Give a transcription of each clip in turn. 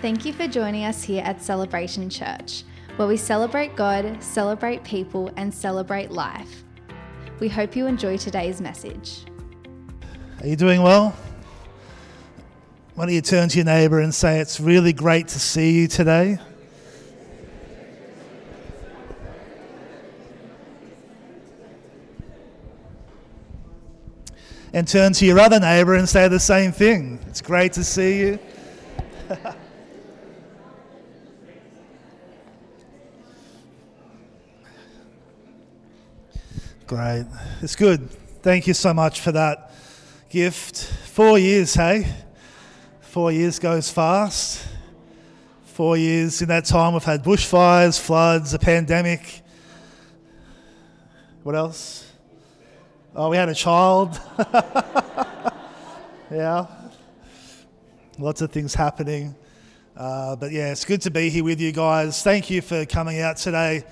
Thank you for joining us here at Celebration Church, where we celebrate God, celebrate people, and celebrate life. We hope you enjoy today's message. Are you doing well? Why don't you turn to your neighbour and say, It's really great to see you today? And turn to your other neighbour and say the same thing. It's great to see you. Great. It's good. Thank you so much for that gift. Four years, hey? Four years goes fast. Four years. In that time, we've had bushfires, floods, a pandemic. What else? Oh, we had a child. yeah. Lots of things happening. Uh, but yeah, it's good to be here with you guys. Thank you for coming out today.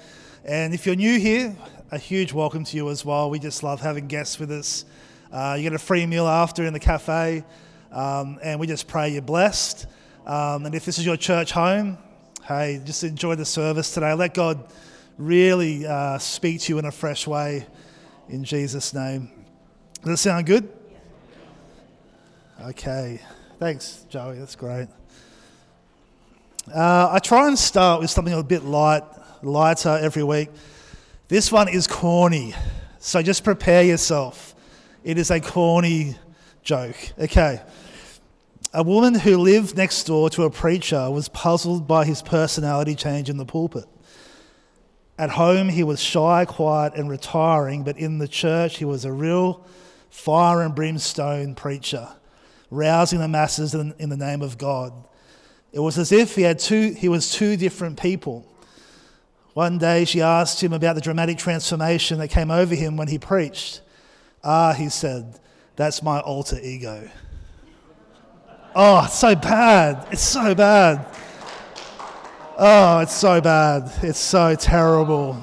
And if you're new here, a huge welcome to you as well. We just love having guests with us. Uh, you get a free meal after in the cafe, um, and we just pray you're blessed. Um, and if this is your church home, hey, just enjoy the service today. Let God really uh, speak to you in a fresh way in Jesus' name. Does that sound good? Okay. Thanks, Joey. That's great. Uh, I try and start with something a bit light, lighter every week. This one is corny, so just prepare yourself. It is a corny joke. Okay. A woman who lived next door to a preacher was puzzled by his personality change in the pulpit. At home, he was shy, quiet, and retiring, but in the church, he was a real fire and brimstone preacher, rousing the masses in, the name of God. It was as if he, had two, he was two different people. One day she asked him about the dramatic transformation that came over him when he preached. Ah, he said, that's my alter ego. Oh, it's so bad. It's so bad. Oh, it's so bad. It's so terrible.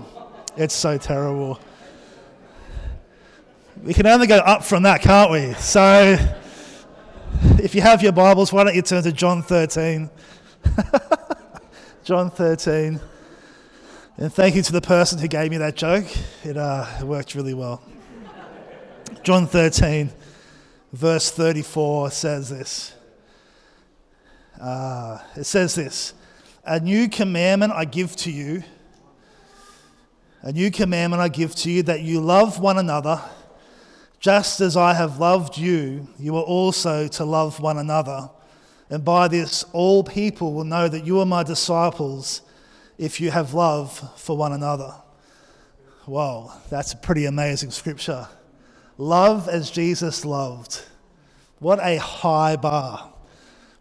It's so terrible. We can only go up from that, can't we? So, if you have your Bibles, why don't you turn to John 13? John 13. And thank you to the person who gave me that joke. It, uh, it worked really well. John 13, verse 34 says this. Uh, it says this A new commandment I give to you, a new commandment I give to you, that you love one another. Just as I have loved you, you are also to love one another. And by this, all people will know that you are my disciples if you have love for one another. Wow, that's a pretty amazing scripture. Love as Jesus loved. What a high bar.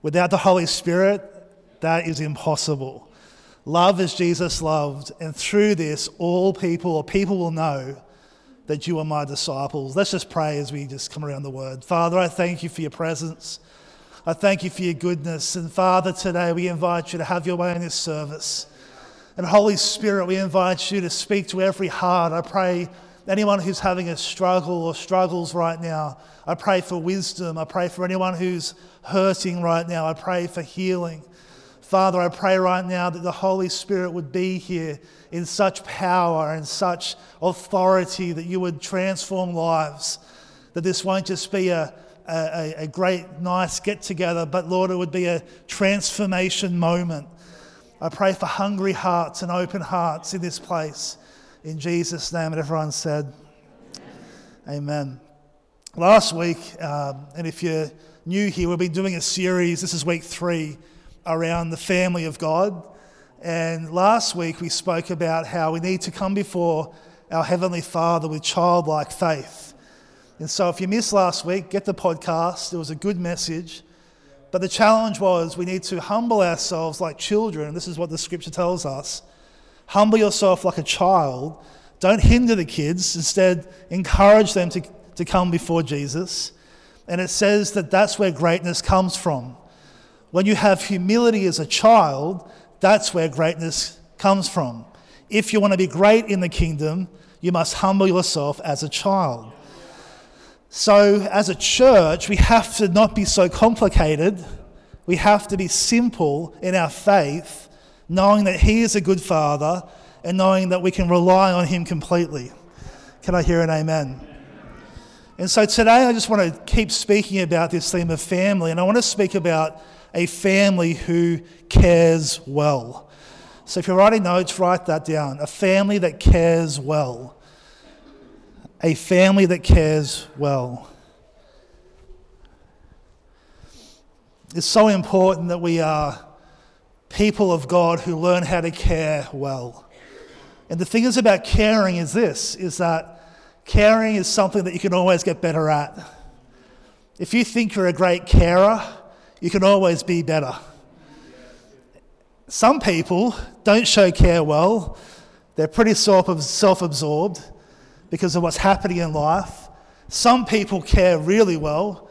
Without the Holy Spirit, that is impossible. Love as Jesus loved, and through this, all people or people will know that you are my disciples. Let's just pray as we just come around the word. Father, I thank you for your presence. I thank you for your goodness. And Father, today we invite you to have your way in this service. And Holy Spirit, we invite you to speak to every heart. I pray anyone who's having a struggle or struggles right now, I pray for wisdom. I pray for anyone who's hurting right now. I pray for healing. Father, I pray right now that the Holy Spirit would be here in such power and such authority that you would transform lives. That this won't just be a, a, a great, nice get together, but Lord, it would be a transformation moment I pray for hungry hearts and open hearts in this place. In Jesus' name, and everyone said, Amen. Amen. Last week, um, and if you're new here, we've been doing a series, this is week three, around the family of God. And last week, we spoke about how we need to come before our Heavenly Father with childlike faith. And so, if you missed last week, get the podcast. It was a good message. But the challenge was we need to humble ourselves like children. This is what the scripture tells us. Humble yourself like a child. Don't hinder the kids. Instead, encourage them to, to come before Jesus. And it says that that's where greatness comes from. When you have humility as a child, that's where greatness comes from. If you want to be great in the kingdom, you must humble yourself as a child. So, as a church, we have to not be so complicated We have to be simple in our faith, knowing that He is a good Father and knowing that we can rely on Him completely. Can I hear an amen? And so today I just want to keep speaking about this theme of family, and I want to speak about a family who cares well. So if you're writing notes, write that down. A family that cares well. A family that cares well. It's so important that we are people of God who learn how to care well. And the thing is about caring is this is that caring is something that you can always get better at. If you think you're a great carer, you can always be better. Some people don't show care well. They're pretty self absorbed because of what's happening in life. Some people care really well.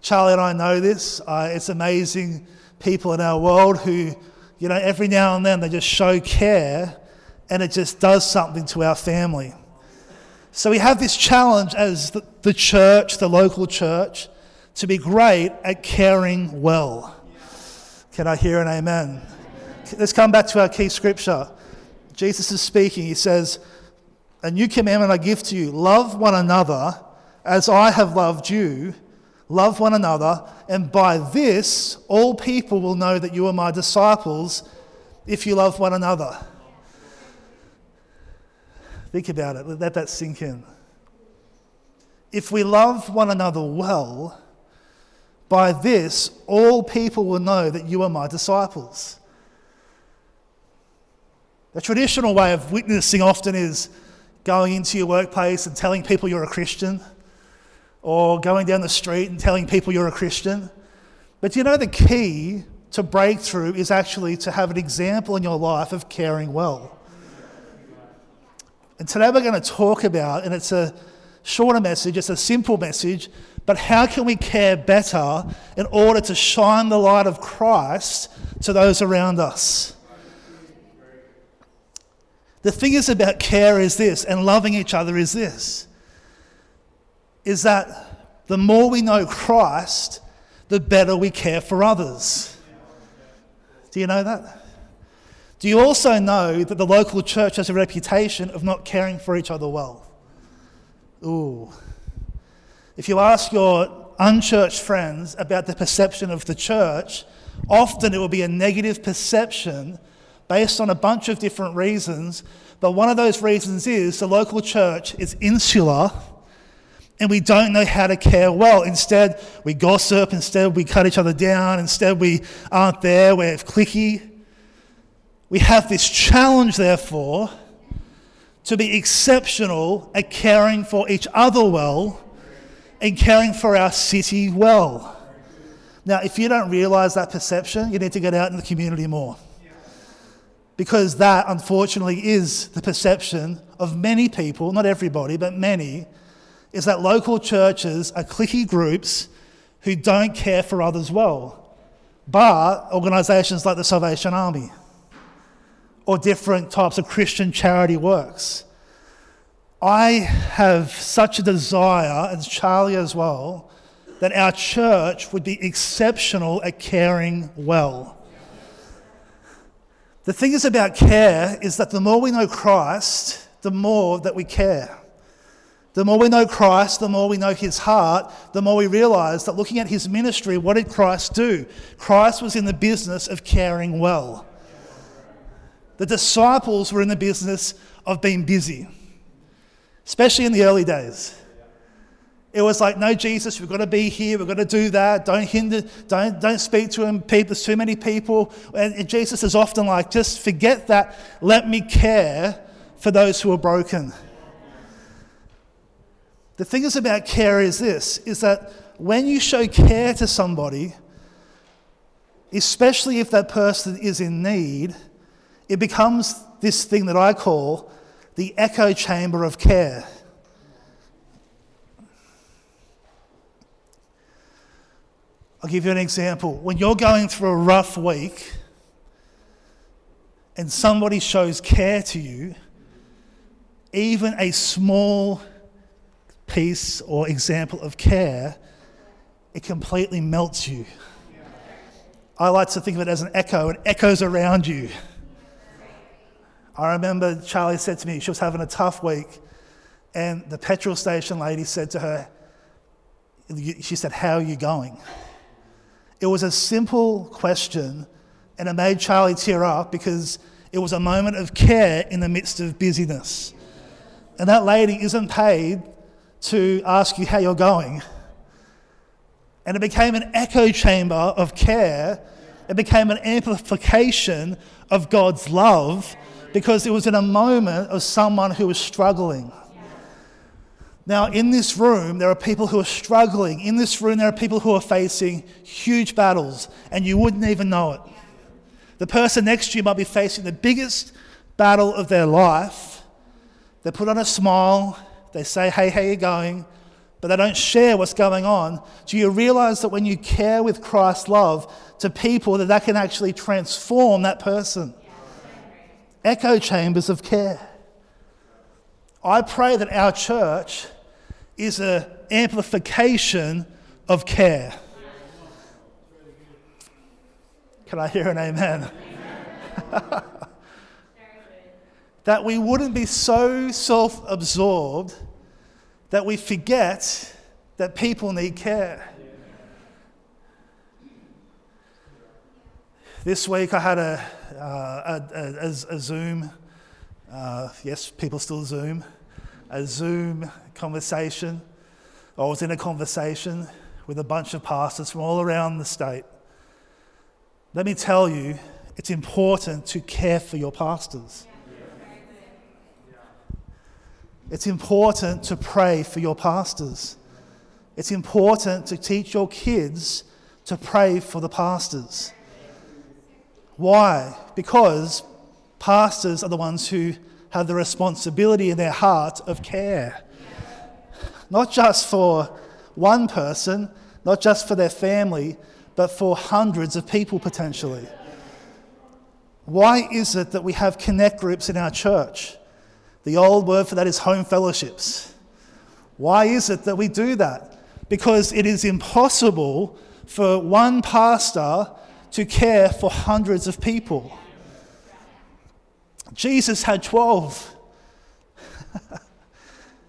Charlie and I know this. Uh, it's amazing people in our world who, you know, every now and then they just show care and it just does something to our family. So we have this challenge as the, the church, the local church, to be great at caring well. Can I hear an amen? Let's come back to our key scripture. Jesus is speaking. He says, A new commandment I give to you love one another as I have loved you. Love one another, and by this all people will know that you are my disciples if you love one another. Think about it, let that sink in. If we love one another well, by this all people will know that you are my disciples. The traditional way of witnessing often is going into your workplace and telling people you're a Christian, or going down the street and telling people you're a Christian. But you know the key to breakthrough is actually to have an example in your life of caring well. And today we're going to talk about, and it's a shorter message, it's a simple message, but how can we care better in order to shine the light of Christ to those around us? The thing is about care is this, and loving each other is this, is that the more we know Christ, the better we care for others. Do you know that? Do you also know that the local church has a reputation of not caring for each other well? Ooh. If you ask your unchurched friends about the perception of the church, often it will be a negative perception based on a bunch of different reasons. But one of those reasons is the local church is insular and we don't know how to care well. Instead, we gossip, instead, we cut each other down, instead, we aren't there, we're cliquey. We have this challenge, therefore, to be exceptional at caring for each other well and caring for our city well. Now, if you don't realize that perception, you need to get out in the community more because that, unfortunately, is the perception of many people, not everybody, but many, is that local churches are cliquey groups who don't care for others well, but organisations like the Salvation Army or different types of Christian charity works. I have such a desire, and Charlie as well, that our church would be exceptional at caring well. The thing is about care is that the more we know Christ, the more that we care. The more we know Christ, the more we know his heart, the more we realize that looking at his ministry, what did Christ do? Christ was in the business of caring well. The disciples were in the business of being busy, especially in the early days. It was like, no, Jesus, we've got to be here, we've got to do that. Don't hinder, don't, don't speak to him. People, there's too many people. And, and Jesus is often like, just forget that. Let me care for those who are broken. The thing is about care is this, is that when you show care to somebody, especially if that person is in need, it becomes this thing that I call the echo chamber of care. I'll give you an example. When you're going through a rough week and somebody shows care to you, even a small piece or example of care, it completely melts you. I like to think of it as an echo, it echoes around you. I remember Charlie said to me, she was having a tough week, and the petrol station lady said to her, she said, How are you going? It was a simple question, and it made Charlie tear up because it was a moment of care in the midst of busyness. And that lady isn't paid to ask you how you're going. And it became an echo chamber of care. It became an amplification of God's love because it was in a moment of someone who was struggling. Now, in this room, there are people who are struggling. In this room, there are people who are facing huge battles, and you wouldn't even know it. The person next to you might be facing the biggest battle of their life. They put on a smile, they say, Hey, how you going? But they don't share what's going on. Do you realize that when you care with Christ's love to people, that that can actually transform that person? Echo chambers of care. I pray that our church is an amplification of care. Can I hear an amen? amen. that we wouldn't be so self absorbed that we forget that people need care. This week I had a, uh, a, a, a Zoom, uh, yes, people still Zoom, a Zoom conversation. I was in a conversation with a bunch of pastors from all around the state. Let me tell you, it's important to care for your pastors. It's important to pray for your pastors. It's important to teach your kids to pray for the pastors. Why? Because pastors are the ones who have the responsibility in their heart of care. Not just for one person, not just for their family, but for hundreds of people potentially. Why is it that we have connect groups in our church? The old word for that is home fellowships. Why is it that we do that? Because it is impossible for one pastor to care for hundreds of people. Jesus had 12.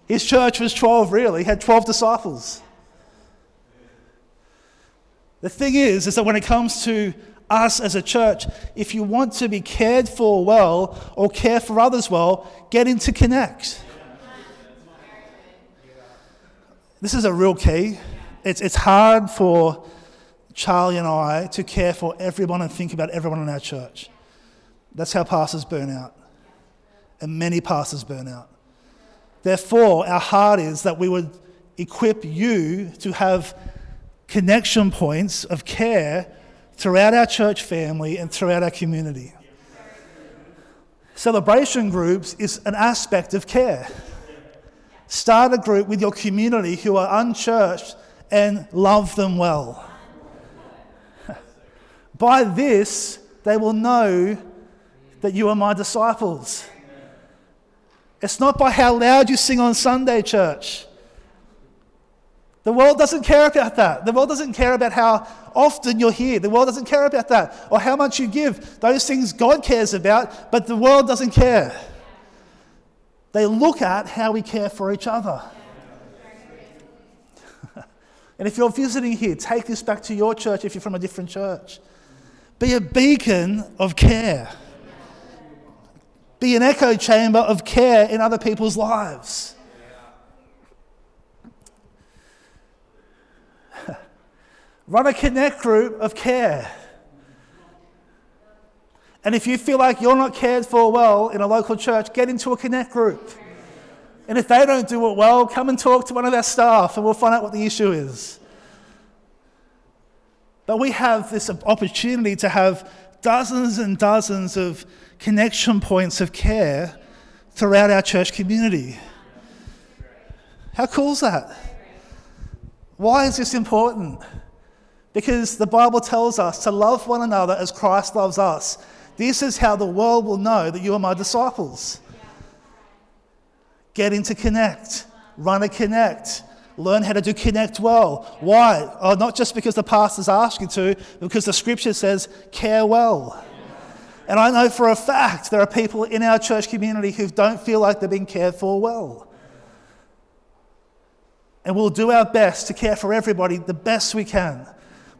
His church was 12, really. He had 12 disciples. The thing is, is that when it comes to us as a church, if you want to be cared for well or care for others well, get into Connect. This is a real key. It's, it's hard for Charlie and I to care for everyone and think about everyone in our church. That's how pastors burn out. And many pastors burn out. Therefore, our heart is that we would equip you to have connection points of care throughout our church family and throughout our community. Celebration groups is an aspect of care. Start a group with your community who are unchurched and love them well. By this, they will know that you are my disciples. It's not by how loud you sing on Sunday, church. The world doesn't care about that. The world doesn't care about how often you're here. The world doesn't care about that or how much you give. Those things God cares about, but the world doesn't care. They look at how we care for each other. and if you're visiting here, take this back to your church if you're from a different church. Be a beacon of care. Be an echo chamber of care in other people's lives. Run a connect group of care. And if you feel like you're not cared for well in a local church, get into a connect group. And if they don't do it well, come and talk to one of our staff and we'll find out what the issue is. But we have this opportunity to have dozens and dozens of connection points of care throughout our church community. How cool is that? Why is this important? Because the Bible tells us to love one another as Christ loves us. This is how the world will know that you are my disciples. Get into connect, run a connect, Learn how to do connect well. Why? Oh, not just because the pastors ask you to, because the scripture says care well. And I know for a fact there are people in our church community who don't feel like they're being cared for well. And we'll do our best to care for everybody the best we can.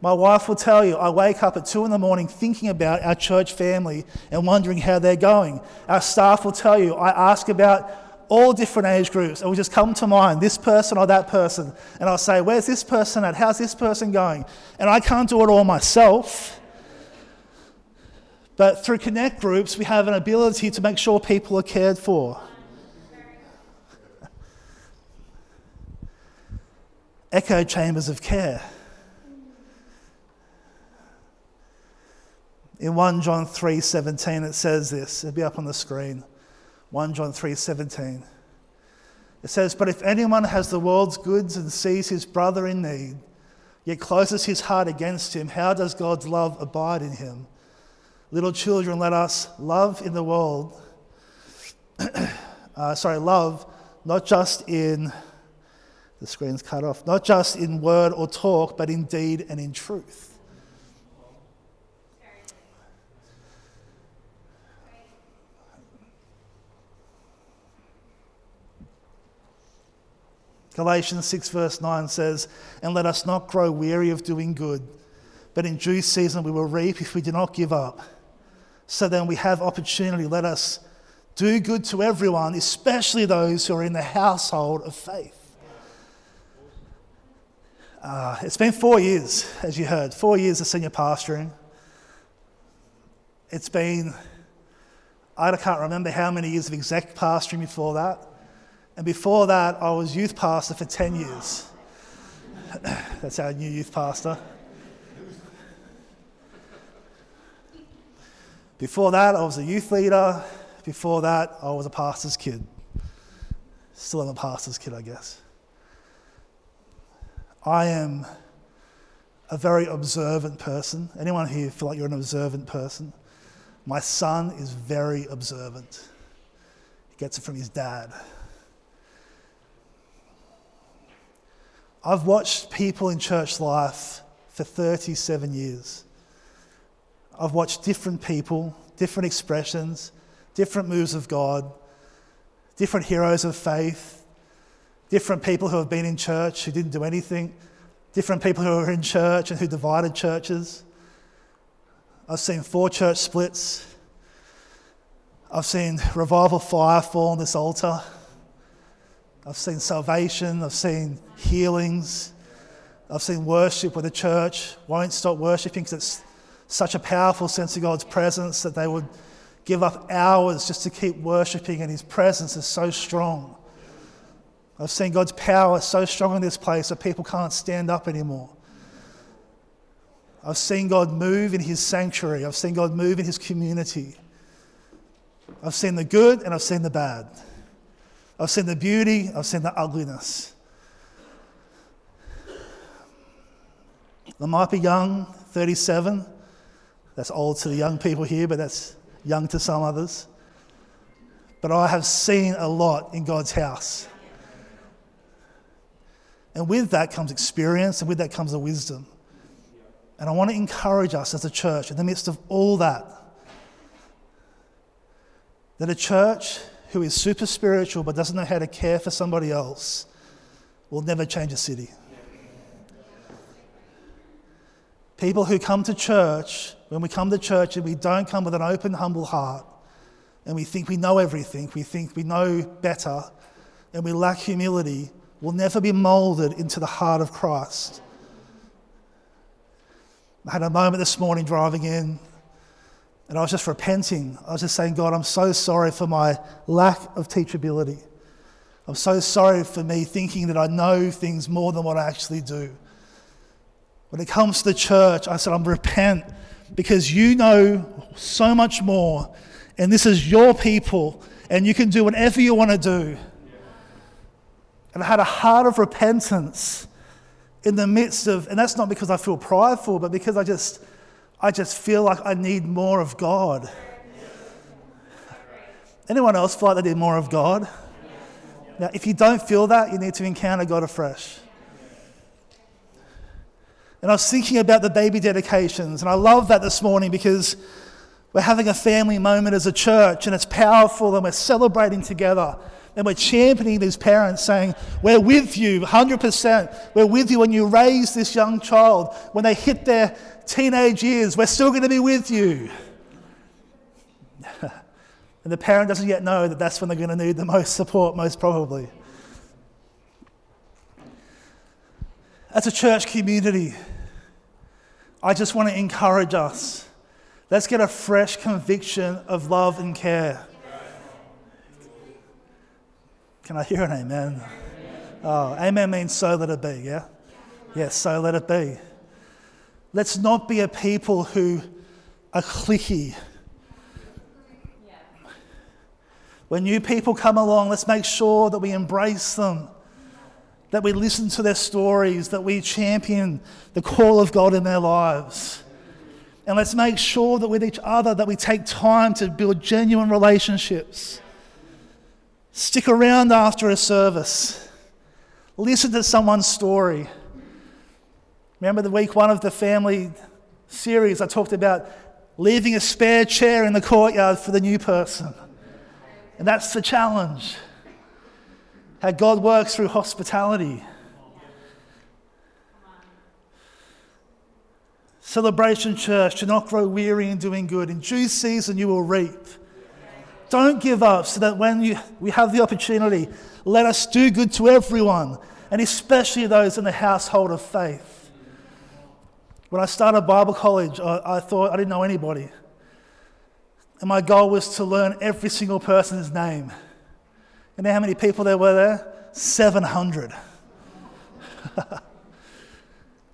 My wife will tell you, I wake up at two in the morning thinking about our church family and wondering how they're going. Our staff will tell you, I ask about all different age groups, and we just come to mind, this person or that person. And I'll say, Where's this person at? How's this person going? And I can't do it all myself. But through connect groups, we have an ability to make sure people are cared for. Echo chambers of care. In 1 John 3:17 it says this. It'll be up on the screen. 1 John 3:17. It says, "But if anyone has the world's goods and sees his brother in need, yet closes his heart against him, how does God's love abide in him? Little children, let us love in the world. uh, sorry, love not just in the screen's cut off, not just in word or talk, but in deed and in truth." Galatians 6, verse 9 says, And let us not grow weary of doing good, but in due season we will reap if we do not give up. So then we have opportunity. Let us do good to everyone, especially those who are in the household of faith. Uh, it's been four years, as you heard, four years of senior pastoring. It's been, I can't remember how many years of exec pastoring before that. And before that, I was youth pastor for 10 years. That's our new youth pastor. Before that, I was a youth leader. Before that, I was a pastor's kid. Still am a pastor's kid, I guess. I am a very observant person. Anyone here feel like you're an observant person? My son is very observant. He gets it from his dad. I've watched people in church life for 37 years. I've watched different people, different expressions, different moves of God, different heroes of faith, different people who have been in church who didn't do anything, different people who are in church and who divided churches. I've seen four church splits. I've seen revival fire fall on this altar. I've seen salvation, I've seen healings, I've seen worship where the church won't stop worshiping because it's such a powerful sense of God's presence that they would give up hours just to keep worshiping, and His presence is so strong. I've seen God's power so strong in this place that people can't stand up anymore. I've seen God move in His sanctuary, I've seen God move in His community. I've seen the good and I've seen the bad. I've seen the beauty, I've seen the ugliness. I might be young, 37. That's old to the young people here, but that's young to some others. But I have seen a lot in God's house. And with that comes experience, and with that comes a wisdom. And I want to encourage us as a church, in the midst of all that, that a church who is super spiritual but doesn't know how to care for somebody else will never change a city. People who come to church, when we come to church and we don't come with an open, humble heart, and we think we know everything, we think we know better, and we lack humility, will never be molded into the heart of Christ. I had a moment this morning driving in and I was just repenting. I was just saying, God, I'm so sorry for my lack of teachability. I'm so sorry for me thinking that I know things more than what I actually do. When it comes to the church, I said, I'm repent because you know so much more, and this is your people, and you can do whatever you want to do. And I had a heart of repentance in the midst of, and that's not because I feel prideful, but because I just I just feel like I need more of God. Anyone else feel like they need more of God? Now, if you don't feel that, you need to encounter God afresh. And I was thinking about the baby dedications, and I love that this morning because we're having a family moment as a church, and it's powerful, and we're celebrating together. And we're championing these parents, saying, We're with you 100%. We're with you when you raise this young child. When they hit their teenage years, we're still going to be with you. and the parent doesn't yet know that that's when they're going to need the most support, most probably. As a church community, I just want to encourage us. Let's get a fresh conviction of love and care. Can I hear an amen? Oh, amen means so let it be, yeah? Yes, so let it be. Let's not be a people who are cliquey. When new people come along, let's make sure that we embrace them, that we listen to their stories, that we champion the call of God in their lives. And let's make sure that with each other that we take time to build genuine relationships. Stick around after a service. Listen to someone's story. Remember the week one of the family series, I talked about leaving a spare chair in the courtyard for the new person. And that's the challenge. How God works through hospitality. Celebration Church, do not grow weary in doing good. In due season, you will reap. Don't give up so that when you, we have the opportunity, let us do good to everyone, and especially those in the household of faith. When I started Bible college, I, I thought I didn't know anybody. And my goal was to learn every single person's name. You know how many people there were there? 700.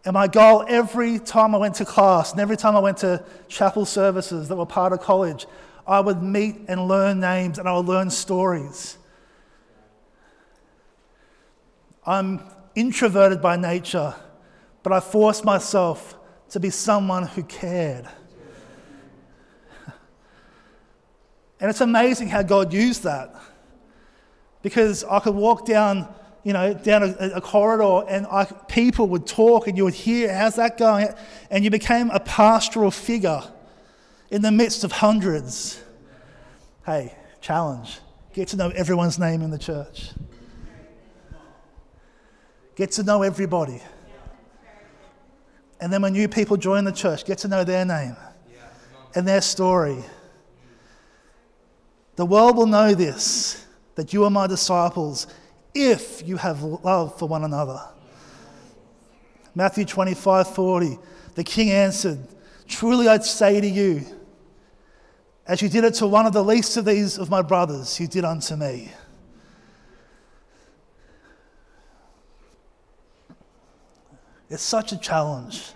and my goal every time I went to class and every time I went to chapel services that were part of college I would meet and learn names and I would learn stories. I'm introverted by nature, but I forced myself to be someone who cared. And it's amazing how God used that. Because I could walk down, you know, down a, a corridor and I, people would talk and you would hear, how's that going? And you became a pastoral figure in the midst of hundreds. Hey, challenge. Get to know everyone's name in the church. Get to know everybody. And then when new people join the church, get to know their name and their story. The world will know this that you are my disciples if you have love for one another. Matthew 25 40. The king answered, Truly I'd say to you, as you did it to one of the least of these of my brothers, you did unto me. It's such a challenge.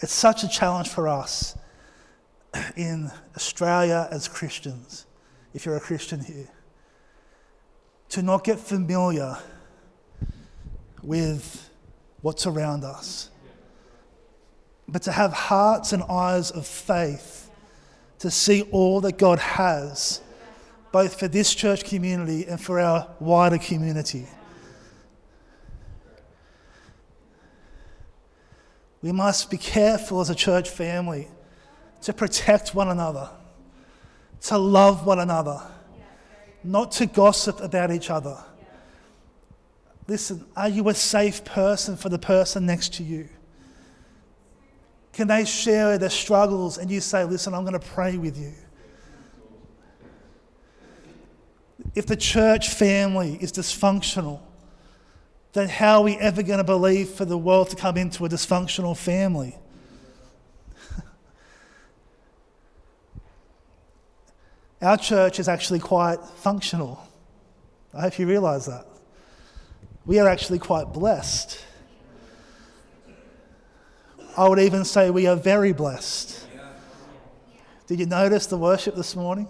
It's such a challenge for us in Australia as Christians, if you're a Christian here, to not get familiar with what's around us, but to have hearts and eyes of faith to see all that God has, both for this church community and for our wider community. We must be careful as a church family to protect one another, to love one another, not to gossip about each other. Listen, are you a safe person for the person next to you? Can they share their struggles and you say, Listen, I'm going to pray with you? If the church family is dysfunctional, then how are we ever going to believe for the world to come into a dysfunctional family? Our church is actually quite functional. I hope you realize that. We are actually quite blessed. I would even say we are very blessed. Did you notice the worship this morning?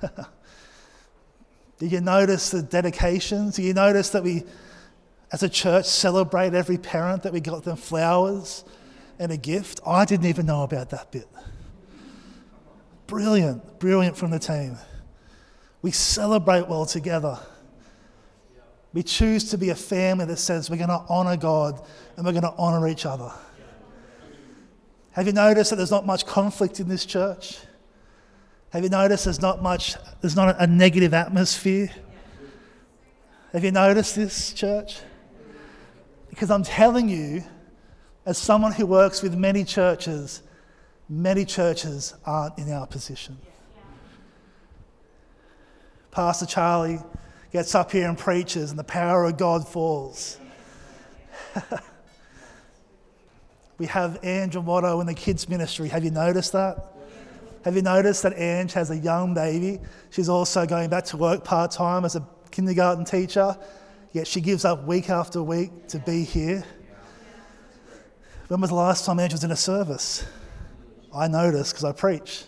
Did you notice the dedications? Did you notice that we, as a church, celebrate every parent that we got them flowers and a gift? I didn't even know about that bit. Brilliant, brilliant from the team. We celebrate well together. We choose to be a family that says we're going to honour God and we're going to honour each other. Have you noticed that there's not much conflict in this church? Have you noticed there's not much, there's not a negative atmosphere? Have you noticed this, church? Because I'm telling you, as someone who works with many churches, many churches aren't in our position. Pastor Charlie gets up here and preaches, and the power of God falls. we have Ange and Watto in the kids' ministry. Have you noticed that? Have you noticed that Ange has a young baby? She's also going back to work part time as a kindergarten teacher, yet she gives up week after week to be here. When was the last time Ange was in a service? I notice because I preach.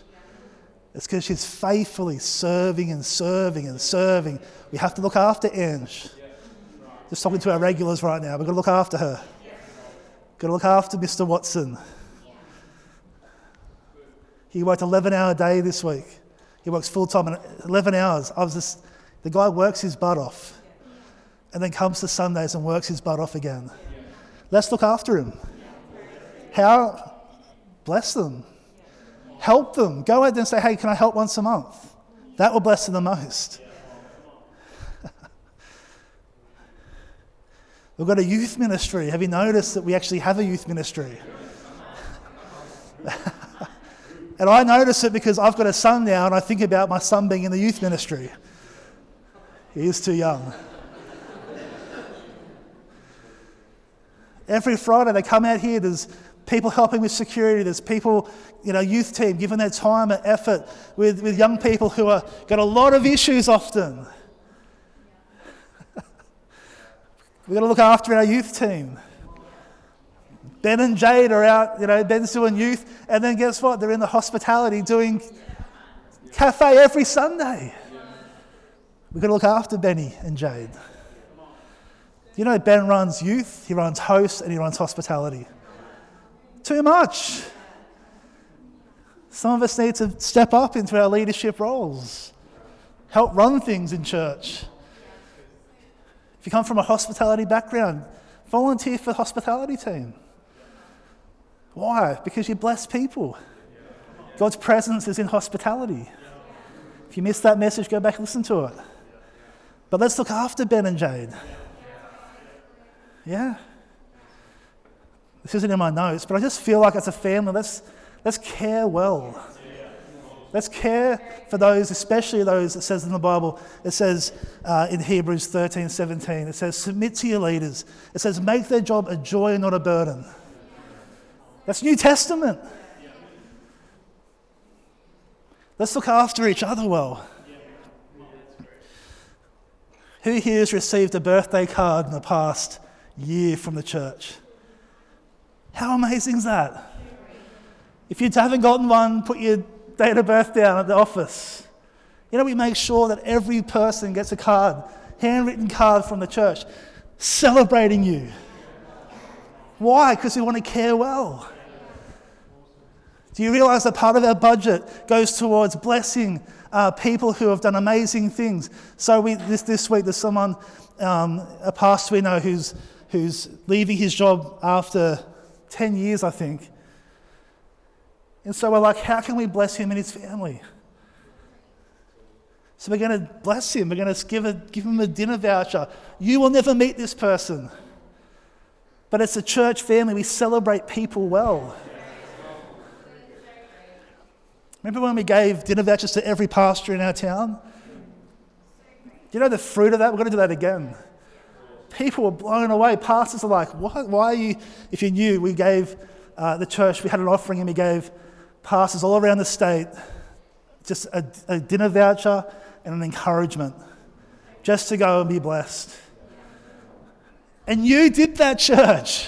It's because she's faithfully serving and serving and serving. We have to look after Ange. Just talking to our regulars right now. We've got to look after her. Got to look after Mr. Watson. He worked 11 hour day this week. He works full time, 11 hours. I was just, the guy works his butt off and then comes to Sundays and works his butt off again. Let's look after him. How? Bless them. Help them. Go ahead and say, hey, can I help once a month? That will bless them the most. We've got a youth ministry. Have you noticed that we actually have a youth ministry? and I notice it because I've got a son now and I think about my son being in the youth ministry. He is too young. Every Friday they come out here, there's people helping with security, there's people, you know, youth team giving their time and effort with, with young people who are got a lot of issues often. We've got to look after our youth team. Ben and Jade are out, you know, Ben's doing youth, and then guess what? They're in the hospitality doing cafe every Sunday. We've got to look after Benny and Jade. You know, Ben runs youth, he runs host, and he runs hospitality. Too much. Some of us need to step up into our leadership roles, help run things in church. If you come from a hospitality background, volunteer for the hospitality team. Why? Because you bless people. God's presence is in hospitality. If you missed that message, go back and listen to it. But let's look after Ben and Jade. Yeah. This isn't in my notes, but I just feel like as a family, let's, let's care well. Let's care for those, especially those, it says in the Bible, it says uh, in Hebrews 13, 17, it says, submit to your leaders. It says, make their job a joy not a burden. That's New Testament. Let's look after each other well. Who here has received a birthday card in the past year from the church? How amazing is that? If you haven't gotten one, put your date of birth down at the office. You know, we make sure that every person gets a card, handwritten card from the church, celebrating you. Why? Because we want to care well. Do you realize that part of our budget goes towards blessing uh, people who have done amazing things. So we, this, this week, there's someone, um, a pastor we know, who's, who's leaving his job after 10 years, I think. And so we're like, how can we bless him and his family? So we're going to bless him. We're going to give, give him a dinner voucher. You will never meet this person. But it's a church family. We celebrate people well. Remember when we gave dinner vouchers to every pastor in our town? Do you know the fruit of that? We're going to do that again. People were blown away. Pastors are like, what? why are you? If you knew, we gave uh, the church, we had an offering and we gave pastors all around the state just a, a dinner voucher and an encouragement just to go and be blessed. And you did that, church.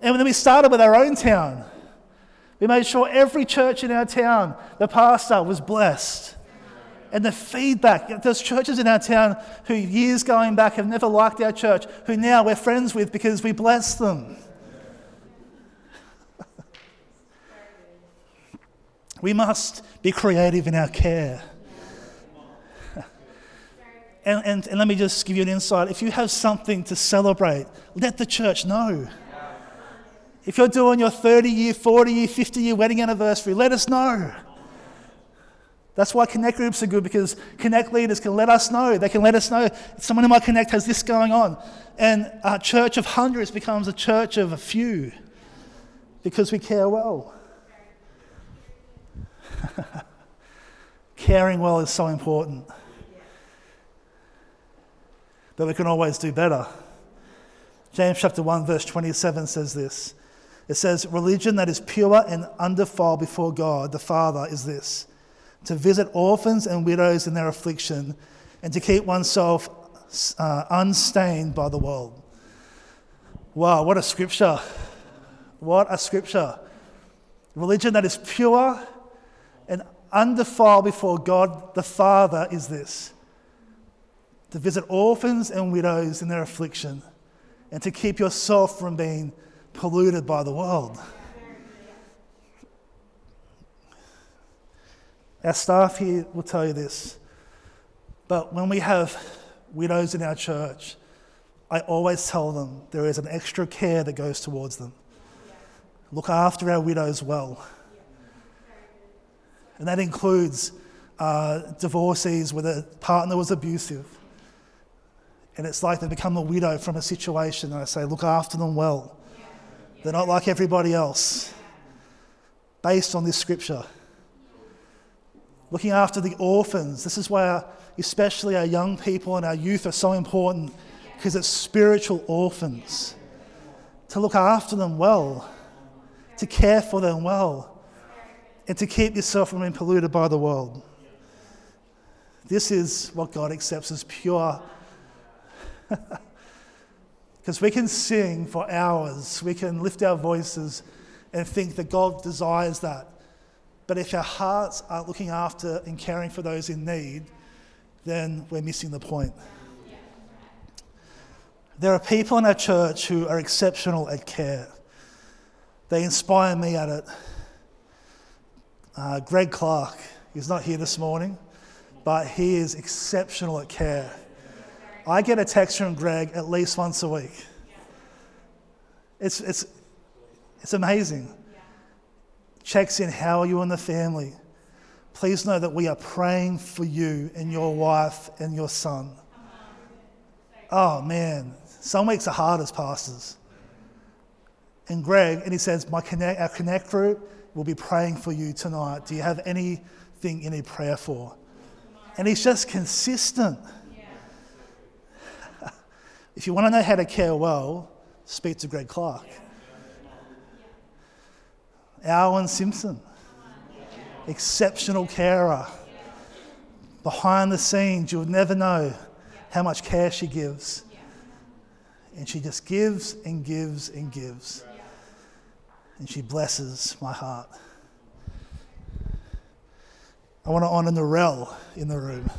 And then we started with our own town. We made sure every church in our town, the pastor was blessed. And the feedback, there's churches in our town who years going back have never liked our church, who now we're friends with because we bless them. we must be creative in our care. And, and, and let me just give you an insight. If you have something to celebrate, let the church know. If you're doing your 30 year, 40 year, 50 year wedding anniversary, let us know. That's why connect groups are good because connect leaders can let us know. They can let us know someone in my connect has this going on. And a church of hundreds becomes a church of a few because we care well. Caring well is so important. But we can always do better. James chapter 1, verse 27 says this it says, Religion that is pure and undefiled before God the Father is this to visit orphans and widows in their affliction and to keep oneself uh, unstained by the world. Wow, what a scripture! What a scripture. Religion that is pure and undefiled before God the Father is this to visit orphans and widows in their affliction and to keep yourself from being polluted by the world. Our staff here will tell you this, but when we have widows in our church, I always tell them there is an extra care that goes towards them. Look after our widows well. And that includes uh, divorcees where the partner was abusive. And it's like they become a widow from a situation, and I say, look after them well. They're not like everybody else. Based on this scripture. Looking after the orphans. This is why, our, especially our young people and our youth, are so important because it's spiritual orphans. To look after them well, to care for them well, and to keep yourself from being polluted by the world. This is what God accepts as pure Because we can sing for hours, we can lift our voices and think that God desires that. But if our hearts aren't looking after and caring for those in need, then we're missing the point. There are people in our church who are exceptional at care. They inspire me at it. Uh, Greg Clark, he's not here this morning, but he is exceptional at care. I get a text from Greg at least once a week. It's, it's, it's amazing. Checks in, how are you and the family? Please know that we are praying for you and your wife and your son. Oh man, some weeks are hard as pastors. And Greg, and he says, My connect, our connect group will be praying for you tonight. Do you have anything you need prayer for? And he's just consistent. If you want to know how to care well, speak to Greg Clark. Alan Simpson, exceptional carer. Behind the scenes, you would never know how much care she gives. And she just gives and gives and gives. And she blesses my heart. I want to honour Norel in the room.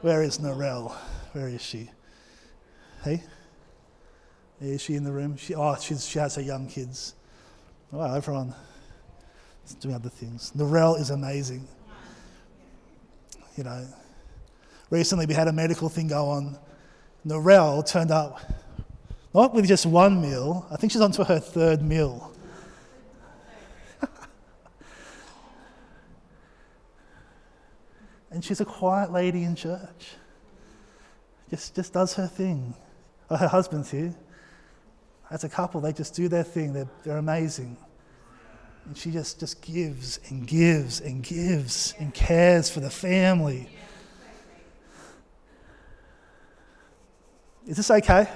Where is Norel? Where is she? Hey? Is she in the room? She, oh, she's, she has her young kids. Wow, everyone is doing other things. Norel is amazing. You know, recently we had a medical thing go on. Norel turned up, not with just one meal, I think she's on to her third meal. and she's a quiet lady in church. Just, just does her thing. Her husband's here. As a couple, they just do their thing. They're, they're amazing. And she just, just gives and gives and gives and cares for the family. Is this okay?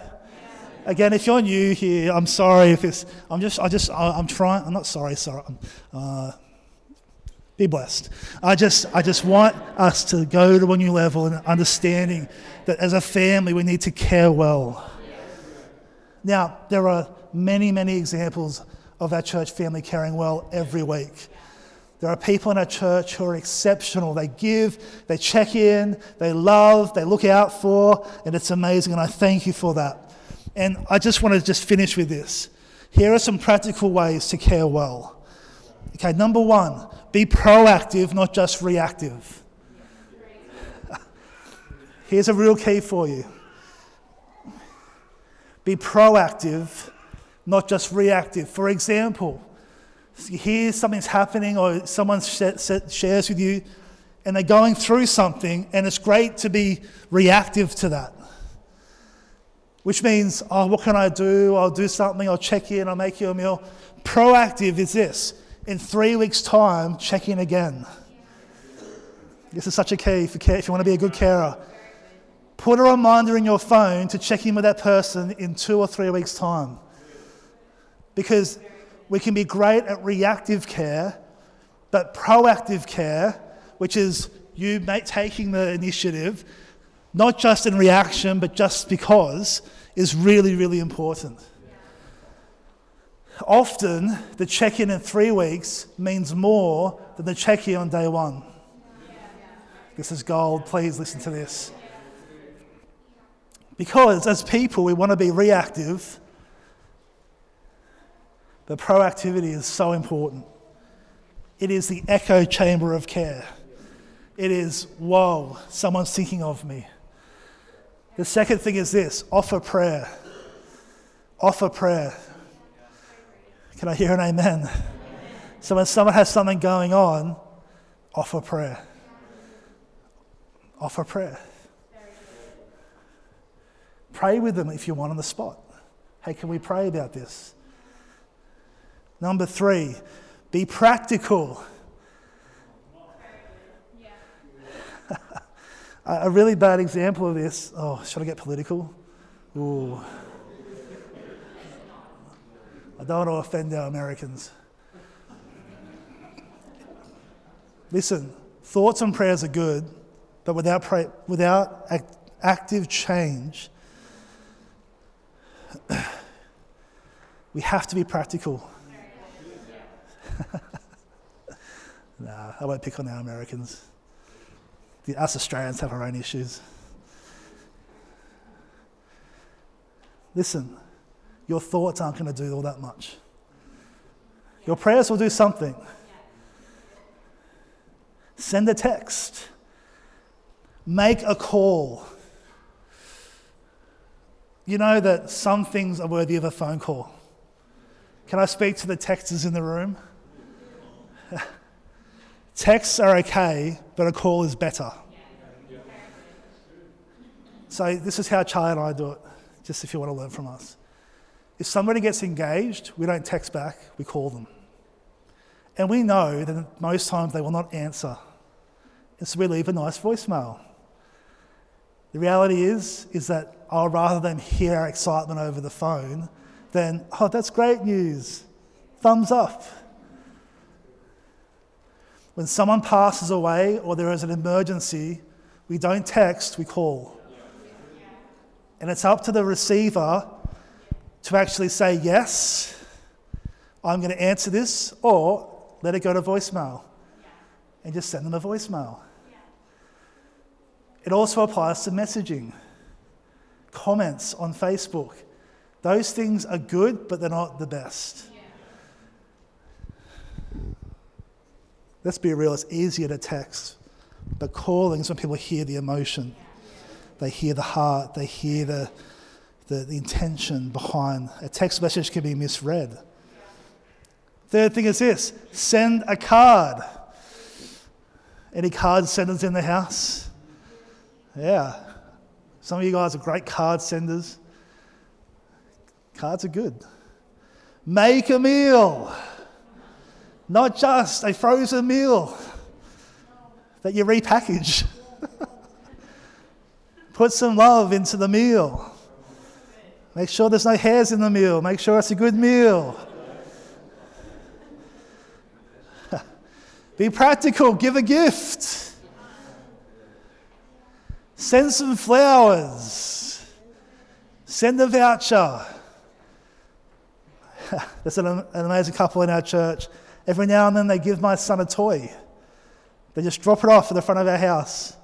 Again, if you're new here, I'm sorry if it's. I'm just. I just. I'm trying. I'm not sorry. Sorry. Uh, be blessed. I just, I just want us to go to a new level and understanding that as a family we need to care well. Now, there are many, many examples of our church family caring well every week. There are people in our church who are exceptional. They give, they check in, they love, they look out for, and it's amazing. And I thank you for that. And I just want to just finish with this. Here are some practical ways to care well. Okay, number one, be proactive, not just reactive. Here's a real key for you be proactive, not just reactive. For example, you hear something's happening or someone shares with you and they're going through something, and it's great to be reactive to that. Which means, oh, what can I do? I'll do something, I'll check in, I'll make you a meal. Proactive is this in three weeks' time, check in again. This is such a key for care, if you want to be a good carer. Put a reminder in your phone to check in with that person in two or three weeks' time. Because we can be great at reactive care, but proactive care, which is you taking the initiative, not just in reaction, but just because, is really, really important. Often, the check in in three weeks means more than the check in on day one. This is gold. Please listen to this. Because as people, we want to be reactive, but proactivity is so important. It is the echo chamber of care. It is, whoa, someone's thinking of me. The second thing is this offer prayer. Offer prayer. Can I hear an amen? amen? So when someone has something going on, offer prayer. Offer prayer. Pray with them if you want on the spot. Hey, can we pray about this? Number three, be practical. a really bad example of this. Oh, should I get political? Ooh. I don't want to offend our Americans. Listen, thoughts and prayers are good, but without, pray, without act, active change, we have to be practical. nah, I won't pick on our Americans. The, us Australians have our own issues. Listen, your thoughts aren't going to do all that much. Your prayers will do something. Send a text. Make a call. You know that some things are worthy of a phone call. Can I speak to the texters in the room? Texts are okay, but a call is better. So, this is how Charlie and I do it, just if you want to learn from us. If somebody gets engaged, we don't text back, we call them. And we know that most times they will not answer. And so we leave a nice voicemail. The reality is, is that I'll rather than hear our excitement over the phone than, oh, that's great news, thumbs up. When someone passes away or there is an emergency, we don't text, we call. And it's up to the receiver to actually say, yes, I'm going to answer this, or let it go to voicemail and just send them a voicemail. It also applies to messaging, comments on Facebook. Those things are good, but they're not the best. Let's be real, it's easier to text, but calling is when people hear the emotion, they hear the heart, they hear the, the, the intention behind. A text message can be misread. Third thing is this send a card. Any card senders in the house? Yeah. Some of you guys are great card senders. Cards are good. Make a meal, not just a frozen meal that you repackage. Put some love into the meal. Make sure there's no hairs in the meal. Make sure it's a good meal. Be practical, give a gift. Send some flowers. Send a voucher. There's an, an amazing couple in our church. Every now and then they give my son a toy. They just drop it off at the front of our house.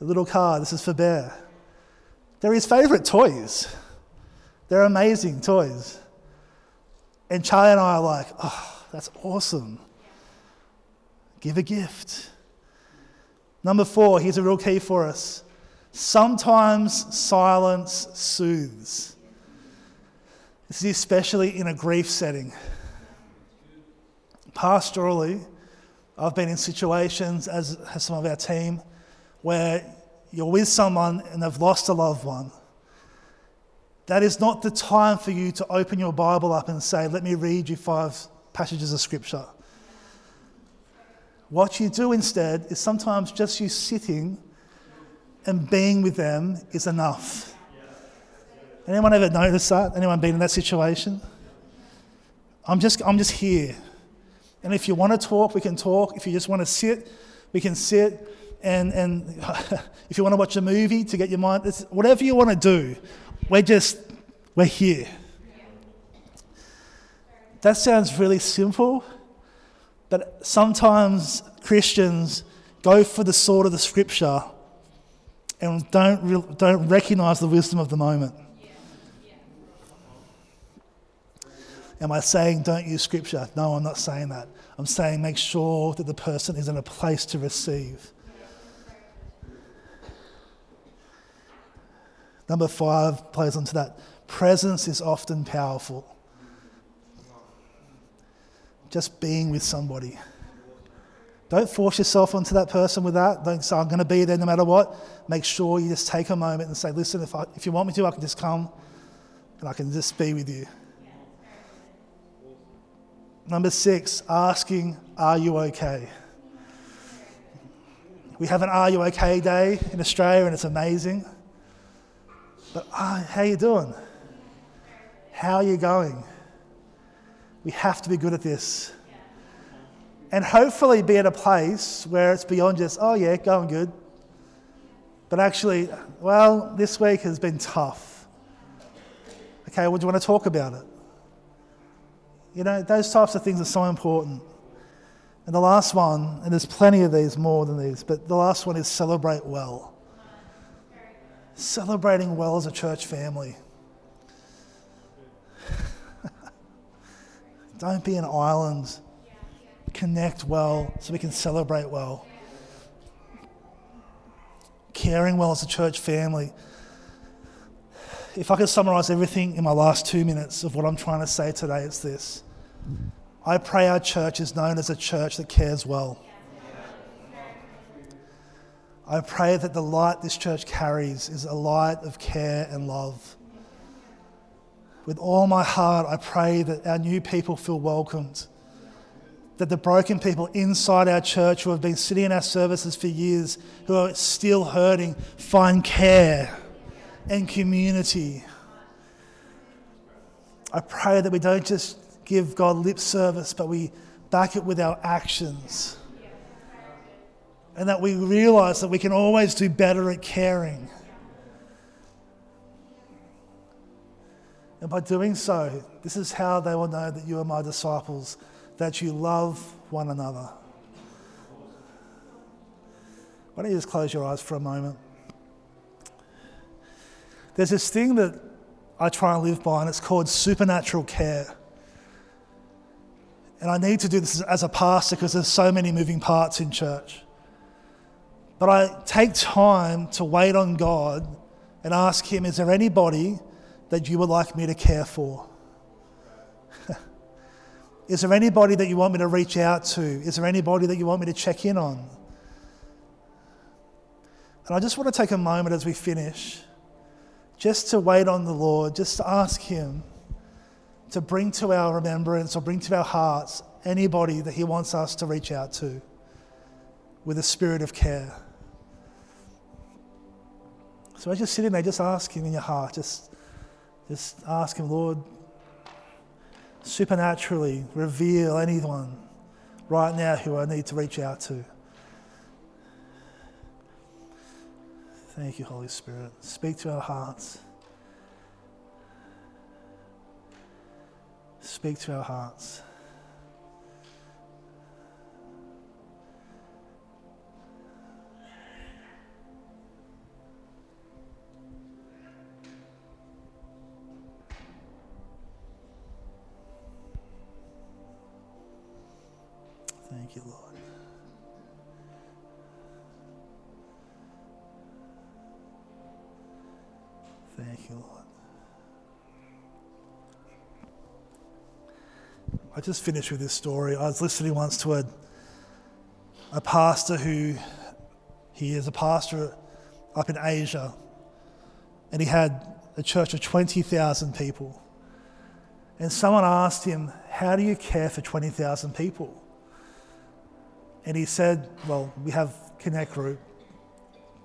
A little car, This is for Bear. They're his favourite toys. They're amazing toys. And Charlie and I are like, oh, that's awesome. Give a gift. Number four, here's a real key for us Sometimes silence soothes. This is especially in a grief setting. Pastorally, I've been in situations, as has some of our team, where you're with someone and they've lost a loved one. That is not the time for you to open your Bible up and say, Let me read you five passages of Scripture. What you do instead is sometimes just you sitting and being with them is enough. Anyone ever noticed that? Anyone been in that situation? I'm just, I'm just here. And if you want to talk, we can talk. If you just want to sit, we can sit. And, and if you want to watch a movie to get your mind, whatever you want to do, we're just, we're here. That sounds really simple, but sometimes Christians go for the sword of the scripture and don't, re- don't recognize the wisdom of the moment. Am I saying don't use scripture? No, I'm not saying that. I'm saying make sure that the person is in a place to receive. Number five plays onto that. Presence is often powerful. Just being with somebody. Don't force yourself onto that person with that. Don't say, I'm going to be there no matter what. Make sure you just take a moment and say, listen, if, I, if you want me to, I can just come and I can just be with you. Number six, asking, Are you okay? We have an Are You Okay Day in Australia and it's amazing. But oh, how you doing? How are you going? We have to be good at this. And hopefully be at a place where it's beyond just, oh yeah, going good. But actually, well, this week has been tough. Okay, well, do you want to talk about it? You know, those types of things are so important. And the last one, and there's plenty of these more than these, but the last one is celebrate well celebrating well as a church family. Don't be an island. Connect well so we can celebrate well. Caring well as a church family. If I could summarize everything in my last two minutes of what I'm trying to say today, it's this. I pray our church is known as a church that cares well. I pray that the light this church carries is a light of care and love. With all my heart, I pray that our new people feel welcomed. That the broken people inside our church who have been sitting in our services for years, who are still hurting, find care and community. I pray that we don't just give God lip service, but we back it with our actions and that we realize that we can always do better at caring. And by doing so, this is how they will know that you are my disciples, that you love one another. Why don't you just close your eyes for a moment? There's this thing that I try and live by, and it's called supernatural care. And I need to do this as a pastor because there's so many moving parts in church. But I take time to wait on God and ask Him, Is there anybody that you would like me to care for? Is there anybody that you want me to reach out to? Is there anybody that you want me to check in on? And I just want to take a moment as we finish just to wait on the Lord, just to ask Him to bring to our remembrance or bring to our hearts anybody that He wants us to reach out to with a spirit of care. So as you're sitting there, just ask Him in your heart, just, just ask Him, Lord, supernaturally reveal anyone right now who I need to reach out to. Thank you, Holy Spirit. Speak to our hearts. Speak to our hearts. Thank you, Lord. Thank you, Lord. I just finished with this story. I was listening once to a, a pastor who, he is a pastor up in Asia, and he had a church of 20,000 people. And someone asked him, How do you care for 20,000 people? And he said, Well, we have Connect Group.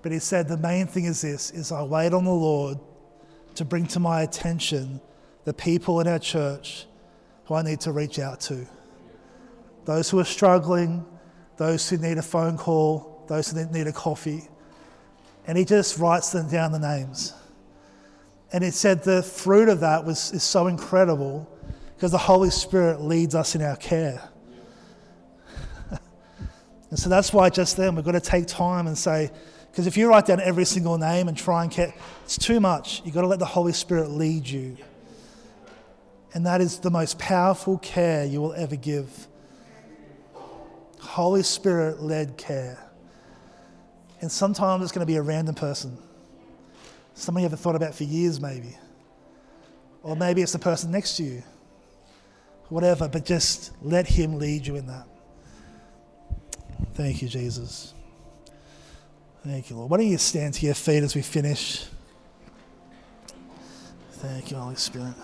But he said, The main thing is this is I wait on the Lord to bring to my attention the people in our church who I need to reach out to. Those who are struggling, those who need a phone call, those who need a coffee. And he just writes them down the names. And it said the fruit of that was, is so incredible because the Holy Spirit leads us in our care. and so that's why just then we've got to take time and say, because if you write down every single name and try and care, it's too much. You've got to let the Holy Spirit lead you. And that is the most powerful care you will ever give. Holy Spirit led care. And sometimes it's going to be a random person. Somebody you haven't thought about for years, maybe. Or maybe it's the person next to you. Whatever, but just let Him lead you in that. Thank you, Jesus. Thank you, Lord. Why don't you stand to your feet as we finish? Thank you, Holy Spirit.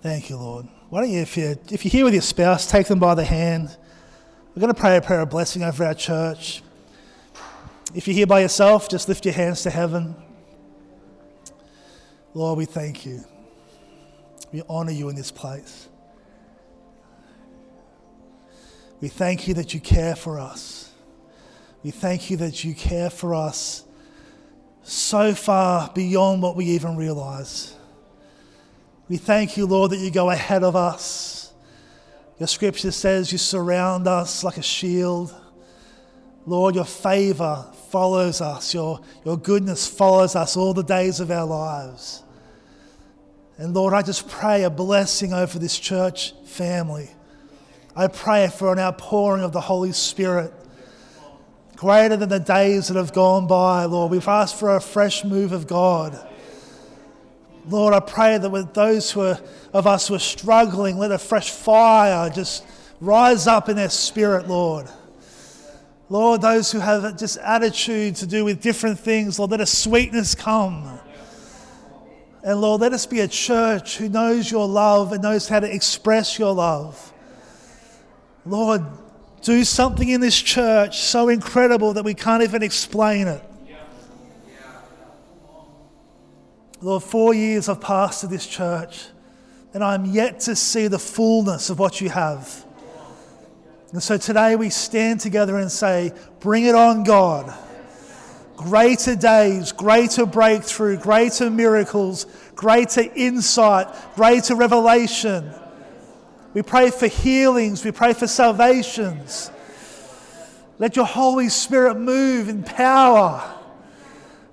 Thank you, Lord. Why don't you, if you're, if you're here with your spouse, take them by the hand. We're going to pray a prayer of blessing over our church. If you're here by yourself, just lift your hands to heaven. Lord, we thank you. We honor you in this place. We thank you that you care for us. We thank you that you care for us so far beyond what we even realize. We thank you, Lord, that you go ahead of us. Your scripture says you surround us like a shield. Lord, your favor follows us, your, your goodness follows us all the days of our lives. And Lord, I just pray a blessing over this church family. I pray for an outpouring of the Holy Spirit greater than the days that have gone by, Lord. We've asked for a fresh move of God. Lord, I pray that with those who are, of us who are struggling, let a fresh fire just rise up in their spirit, Lord. Lord, those who have just attitude to do with different things, Lord, let a sweetness come. And Lord, let us be a church who knows your love and knows how to express your love. Lord, do something in this church so incredible that we can't even explain it. Lord, four years have passed pastored this church, and I'm yet to see the fullness of what you have. And so today we stand together and say, Bring it on, God. Greater days, greater breakthrough, greater miracles, greater insight, greater revelation. We pray for healings, we pray for salvations. Let your Holy Spirit move in power.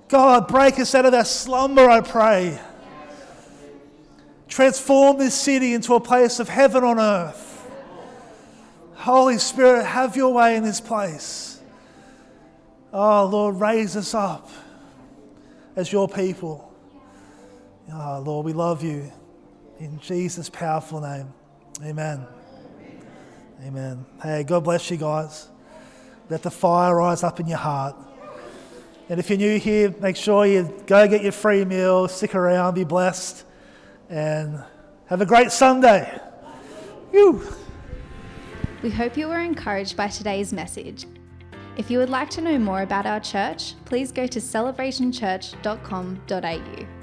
God, break us out of our slumber, I pray. Transform this city into a place of heaven on earth. Holy Spirit, have your way in this place. Oh, Lord, raise us up as your people. Oh, Lord, we love you. In Jesus' powerful name. Amen. Amen. Hey, God bless you guys. Let the fire rise up in your heart. And if you're new here, make sure you go get your free meal, stick around, be blessed, and have a great Sunday. Whew. We hope you were encouraged by today's message. If you would like to know more about our church, please go to celebrationchurch.com.au.